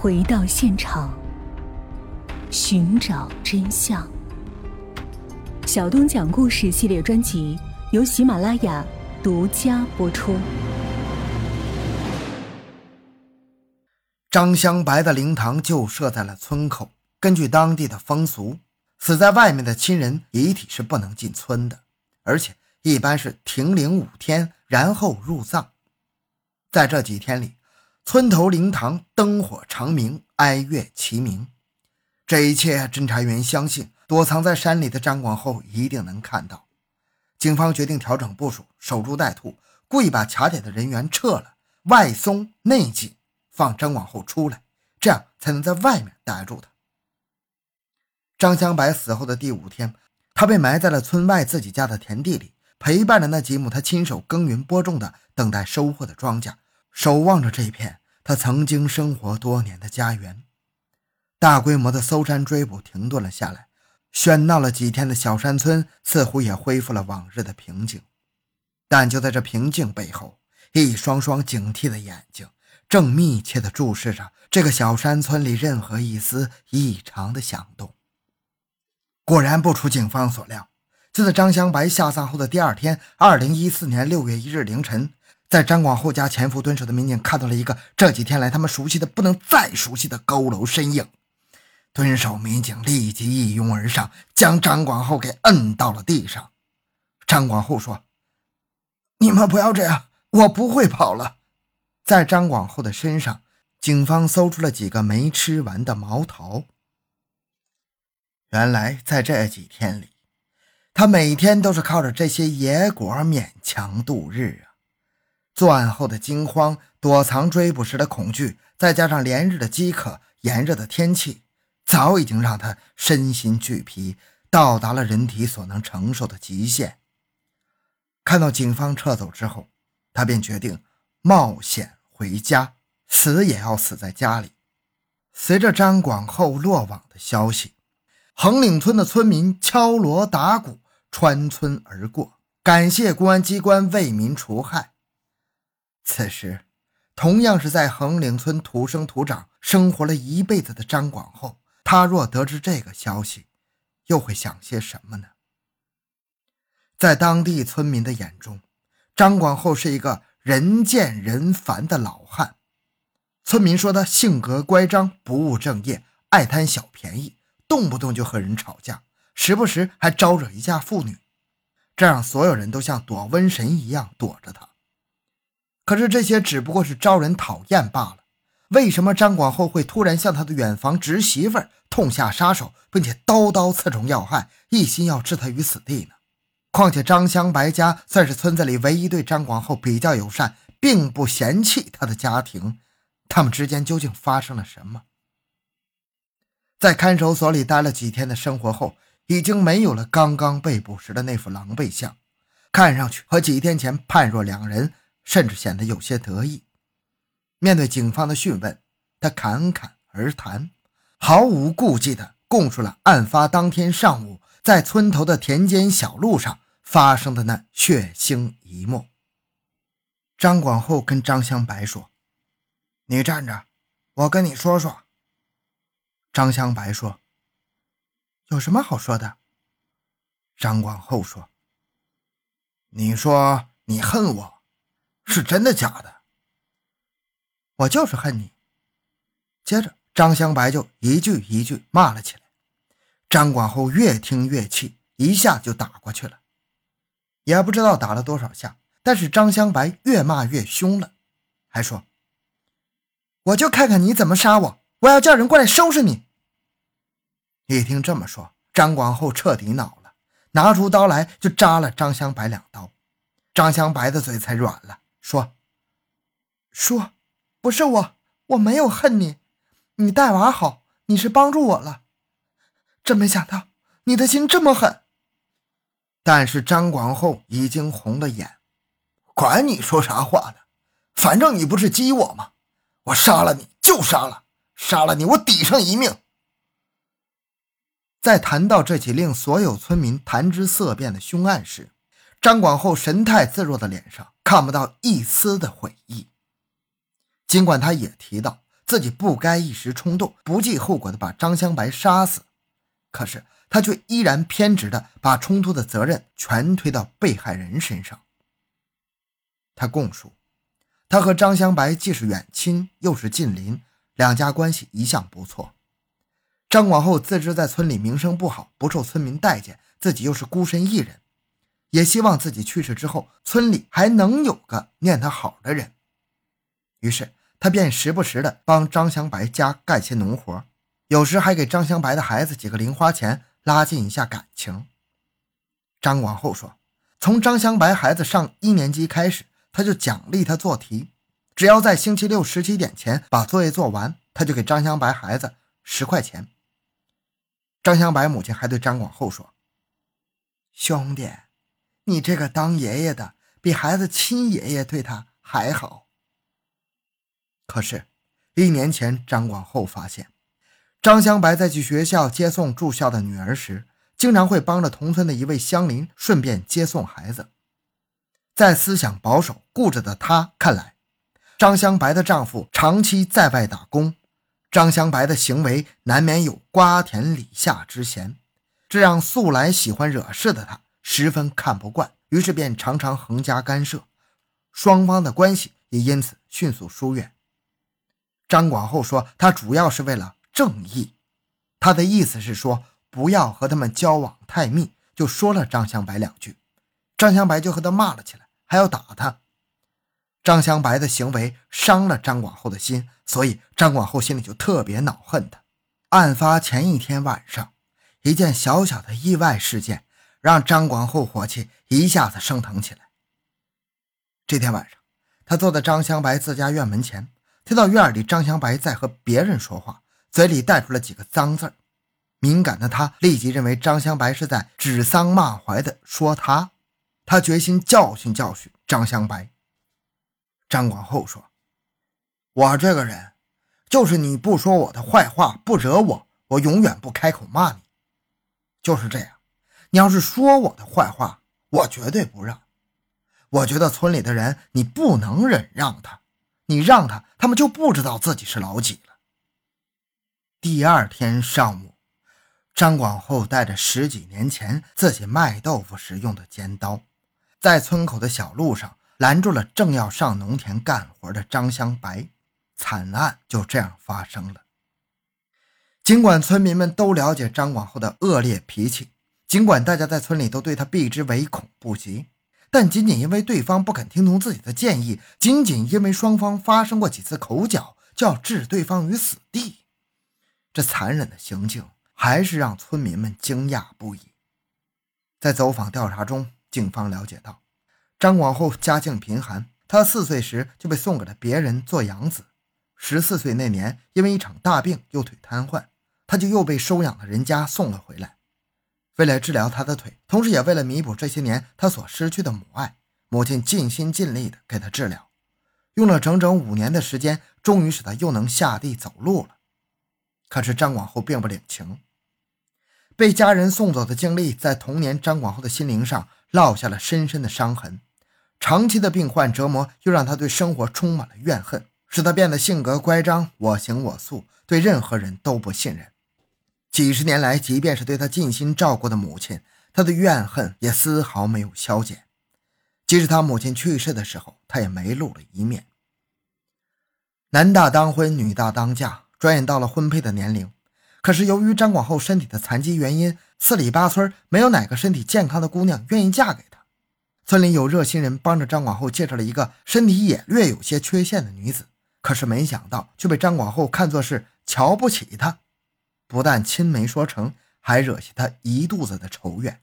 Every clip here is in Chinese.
回到现场，寻找真相。小东讲故事系列专辑由喜马拉雅独家播出。张香白的灵堂就设在了村口。根据当地的风俗，死在外面的亲人遗体是不能进村的，而且一般是停灵五天，然后入葬。在这几天里，村头灵堂灯火长明，哀乐齐鸣。这一切，侦查员相信。躲藏在山里的张广厚一定能看到。警方决定调整部署，守株待兔，故意把卡点的人员撤了，外松内紧，放张广厚出来，这样才能在外面逮住他。张香白死后的第五天，他被埋在了村外自己家的田地里，陪伴着那几亩他亲手耕耘播种的、等待收获的庄稼，守望着这一片他曾经生活多年的家园。大规模的搜山追捕停顿了下来。喧闹了几天的小山村似乎也恢复了往日的平静，但就在这平静背后，一双双警惕的眼睛正密切地注视着这个小山村里任何一丝异常的响动。果然不出警方所料，就在张香白下葬后的第二天，二零一四年六月一日凌晨，在张广厚家潜伏蹲守的民警看到了一个这几天来他们熟悉的不能再熟悉的佝偻身影。蹲守民警立即一拥而上，将张广厚给摁到了地上。张广厚说：“你们不要这样，我不会跑了。”在张广厚的身上，警方搜出了几个没吃完的毛桃。原来，在这几天里，他每天都是靠着这些野果勉强度日啊。作案后的惊慌、躲藏追捕时的恐惧，再加上连日的饥渴、炎热的天气。早已经让他身心俱疲，到达了人体所能承受的极限。看到警方撤走之后，他便决定冒险回家，死也要死在家里。随着张广厚落网的消息，横岭村的村民敲锣打鼓，穿村而过，感谢公安机关为民除害。此时，同样是在横岭村土生土长、生活了一辈子的张广厚。他若得知这个消息，又会想些什么呢？在当地村民的眼中，张广厚是一个人见人烦的老汉。村民说他性格乖张，不务正业，爱贪小便宜，动不动就和人吵架，时不时还招惹一下妇女，这让所有人都像躲瘟神一样躲着他。可是这些只不过是招人讨厌罢了。为什么张广厚会突然向他的远房侄媳妇痛下杀手，并且刀刀刺中要害，一心要置他于死地呢？况且张香白家算是村子里唯一对张广厚比较友善，并不嫌弃他的家庭，他们之间究竟发生了什么？在看守所里待了几天的生活后，已经没有了刚刚被捕时的那副狼狈相，看上去和几天前判若两人，甚至显得有些得意。面对警方的讯问，他侃侃而谈，毫无顾忌地供述了案发当天上午在村头的田间小路上发生的那血腥一幕。张广厚跟张香白说：“你站着，我跟你说说。”张香白说：“有什么好说的？”张广厚说：“你说你恨我，是真的假的？”我就是恨你。接着，张香白就一句一句骂了起来。张广厚越听越气，一下就打过去了。也不知道打了多少下，但是张香白越骂越凶了，还说：“我就看看你怎么杀我，我要叫人过来收拾你。”一听这么说，张广厚彻底恼了，拿出刀来就扎了张香白两刀。张香白的嘴才软了，说：“说。”不是我，我没有恨你，你带娃好，你是帮助我了。真没想到你的心这么狠。但是张广厚已经红了眼，管你说啥话呢，反正你不是激我吗？我杀了你就杀了，杀了你我抵上一命。在谈到这起令所有村民谈之色变的凶案时，张广厚神态自若的脸上看不到一丝的悔意。尽管他也提到自己不该一时冲动、不计后果的把张香白杀死，可是他却依然偏执的把冲突的责任全推到被害人身上。他供述，他和张香白既是远亲，又是近邻，两家关系一向不错。张广厚自知在村里名声不好，不受村民待见，自己又是孤身一人，也希望自己去世之后，村里还能有个念他好的人。于是他便时不时的帮张香白家干些农活，有时还给张香白的孩子几个零花钱，拉近一下感情。张广厚说，从张香白孩子上一年级开始。他就奖励他做题，只要在星期六十七点前把作业做完，他就给张香白孩子十块钱。张香白母亲还对张广厚说：“兄弟，你这个当爷爷的比孩子亲爷爷对他还好。”可是，一年前张广厚发现，张香白在去学校接送住校的女儿时，经常会帮着同村的一位乡邻顺便接送孩子。在思想保守、固执的她看来，张香白的丈夫长期在外打工，张香白的行为难免有瓜田李下之嫌，这让素来喜欢惹事的她十分看不惯，于是便常常横加干涉，双方的关系也因此迅速疏远。张广厚说，他主要是为了正义，他的意思是说不要和他们交往太密，就说了张香白两句，张香白就和他骂了起来。还要打他，张香白的行为伤了张广厚的心，所以张广厚心里就特别恼恨他。案发前一天晚上，一件小小的意外事件让张广厚火气一下子升腾起来。这天晚上，他坐在张香白自家院门前，听到院里张香白在和别人说话，嘴里带出了几个脏字敏感的他立即认为张香白是在指桑骂槐的说他。他决心教训教训张香白。张广厚说：“我这个人，就是你不说我的坏话，不惹我，我永远不开口骂你。就是这样，你要是说我的坏话，我绝对不让。我觉得村里的人，你不能忍让他，你让他，他们就不知道自己是老几了。”第二天上午，张广厚带着十几年前自己卖豆腐时用的尖刀。在村口的小路上拦住了正要上农田干活的张香白，惨案就这样发生了。尽管村民们都了解张广厚的恶劣脾气，尽管大家在村里都对他避之唯恐不及，但仅仅因为对方不肯听从自己的建议，仅仅因为双方发生过几次口角，就要置对方于死地，这残忍的行径还是让村民们惊讶不已。在走访调查中。警方了解到，张广厚家境贫寒，他四岁时就被送给了别人做养子。十四岁那年，因为一场大病，右腿瘫痪，他就又被收养的人家送了回来。为了治疗他的腿，同时也为了弥补这些年他所失去的母爱，母亲尽心尽力地给他治疗，用了整整五年的时间，终于使他又能下地走路了。可是张广厚并不领情，被家人送走的经历，在童年张广厚的心灵上。落下了深深的伤痕，长期的病患折磨又让他对生活充满了怨恨，使他变得性格乖张、我行我素，对任何人都不信任。几十年来，即便是对他尽心照顾的母亲，他的怨恨也丝毫没有消减。即使他母亲去世的时候，他也没露了一面。男大当婚，女大当嫁，转眼到了婚配的年龄。可是由于张广厚身体的残疾原因，四里八村没有哪个身体健康的姑娘愿意嫁给他。村里有热心人帮着张广厚介绍了一个身体也略有些缺陷的女子，可是没想到却被张广厚看作是瞧不起他，不但亲没说成，还惹下他一肚子的仇怨。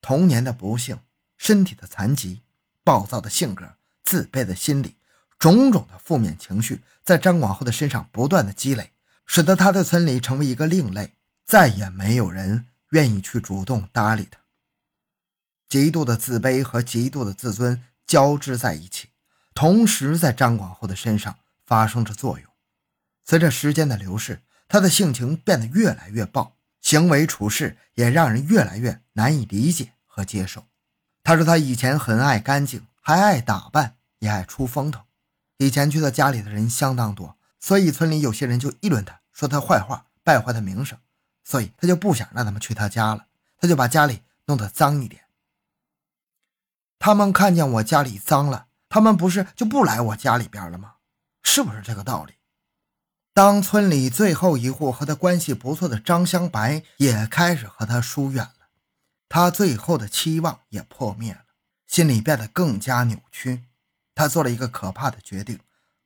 童年的不幸、身体的残疾、暴躁的性格、自卑的心理，种种的负面情绪在张广厚的身上不断的积累。使得他在村里成为一个另类，再也没有人愿意去主动搭理他。极度的自卑和极度的自尊交织在一起，同时在张广厚的身上发生着作用。随着时间的流逝，他的性情变得越来越暴，行为处事也让人越来越难以理解和接受。他说他以前很爱干净，还爱打扮，也爱出风头，以前去他家里的人相当多，所以村里有些人就议论他，说他坏话，败坏他名声，所以他就不想让他们去他家了，他就把家里弄得脏一点。他们看见我家里脏了，他们不是就不来我家里边了吗？是不是这个道理？当村里最后一户和他关系不错的张香白也开始和他疏远了，他最后的期望也破灭了，心里变得更加扭曲。他做了一个可怕的决定，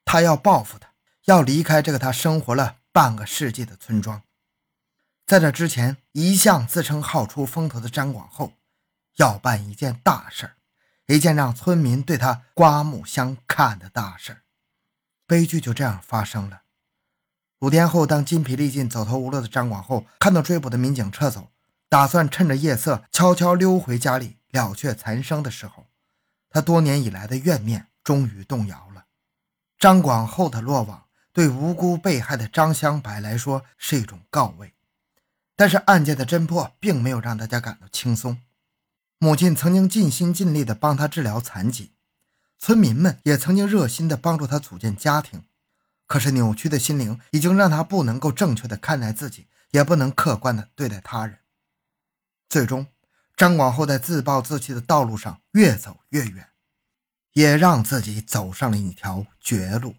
他要报复他，要离开这个他生活了半个世纪的村庄。在这之前，一向自称好出风头的张广厚要办一件大事儿，一件让村民对他刮目相看的大事儿。悲剧就这样发生了。五天后，当筋疲力尽、走投无路的张广厚看到追捕的民警撤走，打算趁着夜色悄悄溜回家里了却残生的时候，他多年以来的怨念终于动摇了。张广厚的落网对无辜被害的张香白来说是一种告慰，但是案件的侦破并没有让大家感到轻松。母亲曾经尽心尽力地帮他治疗残疾，村民们也曾经热心地帮助他组建家庭。可是扭曲的心灵已经让他不能够正确的看待自己，也不能客观的对待他人。最终，张广厚在自暴自弃的道路上越走越远，也让自己走上了一条绝路。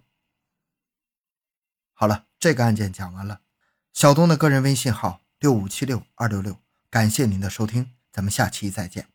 好了，这个案件讲完了。小东的个人微信号六五七六二六六，感谢您的收听，咱们下期再见。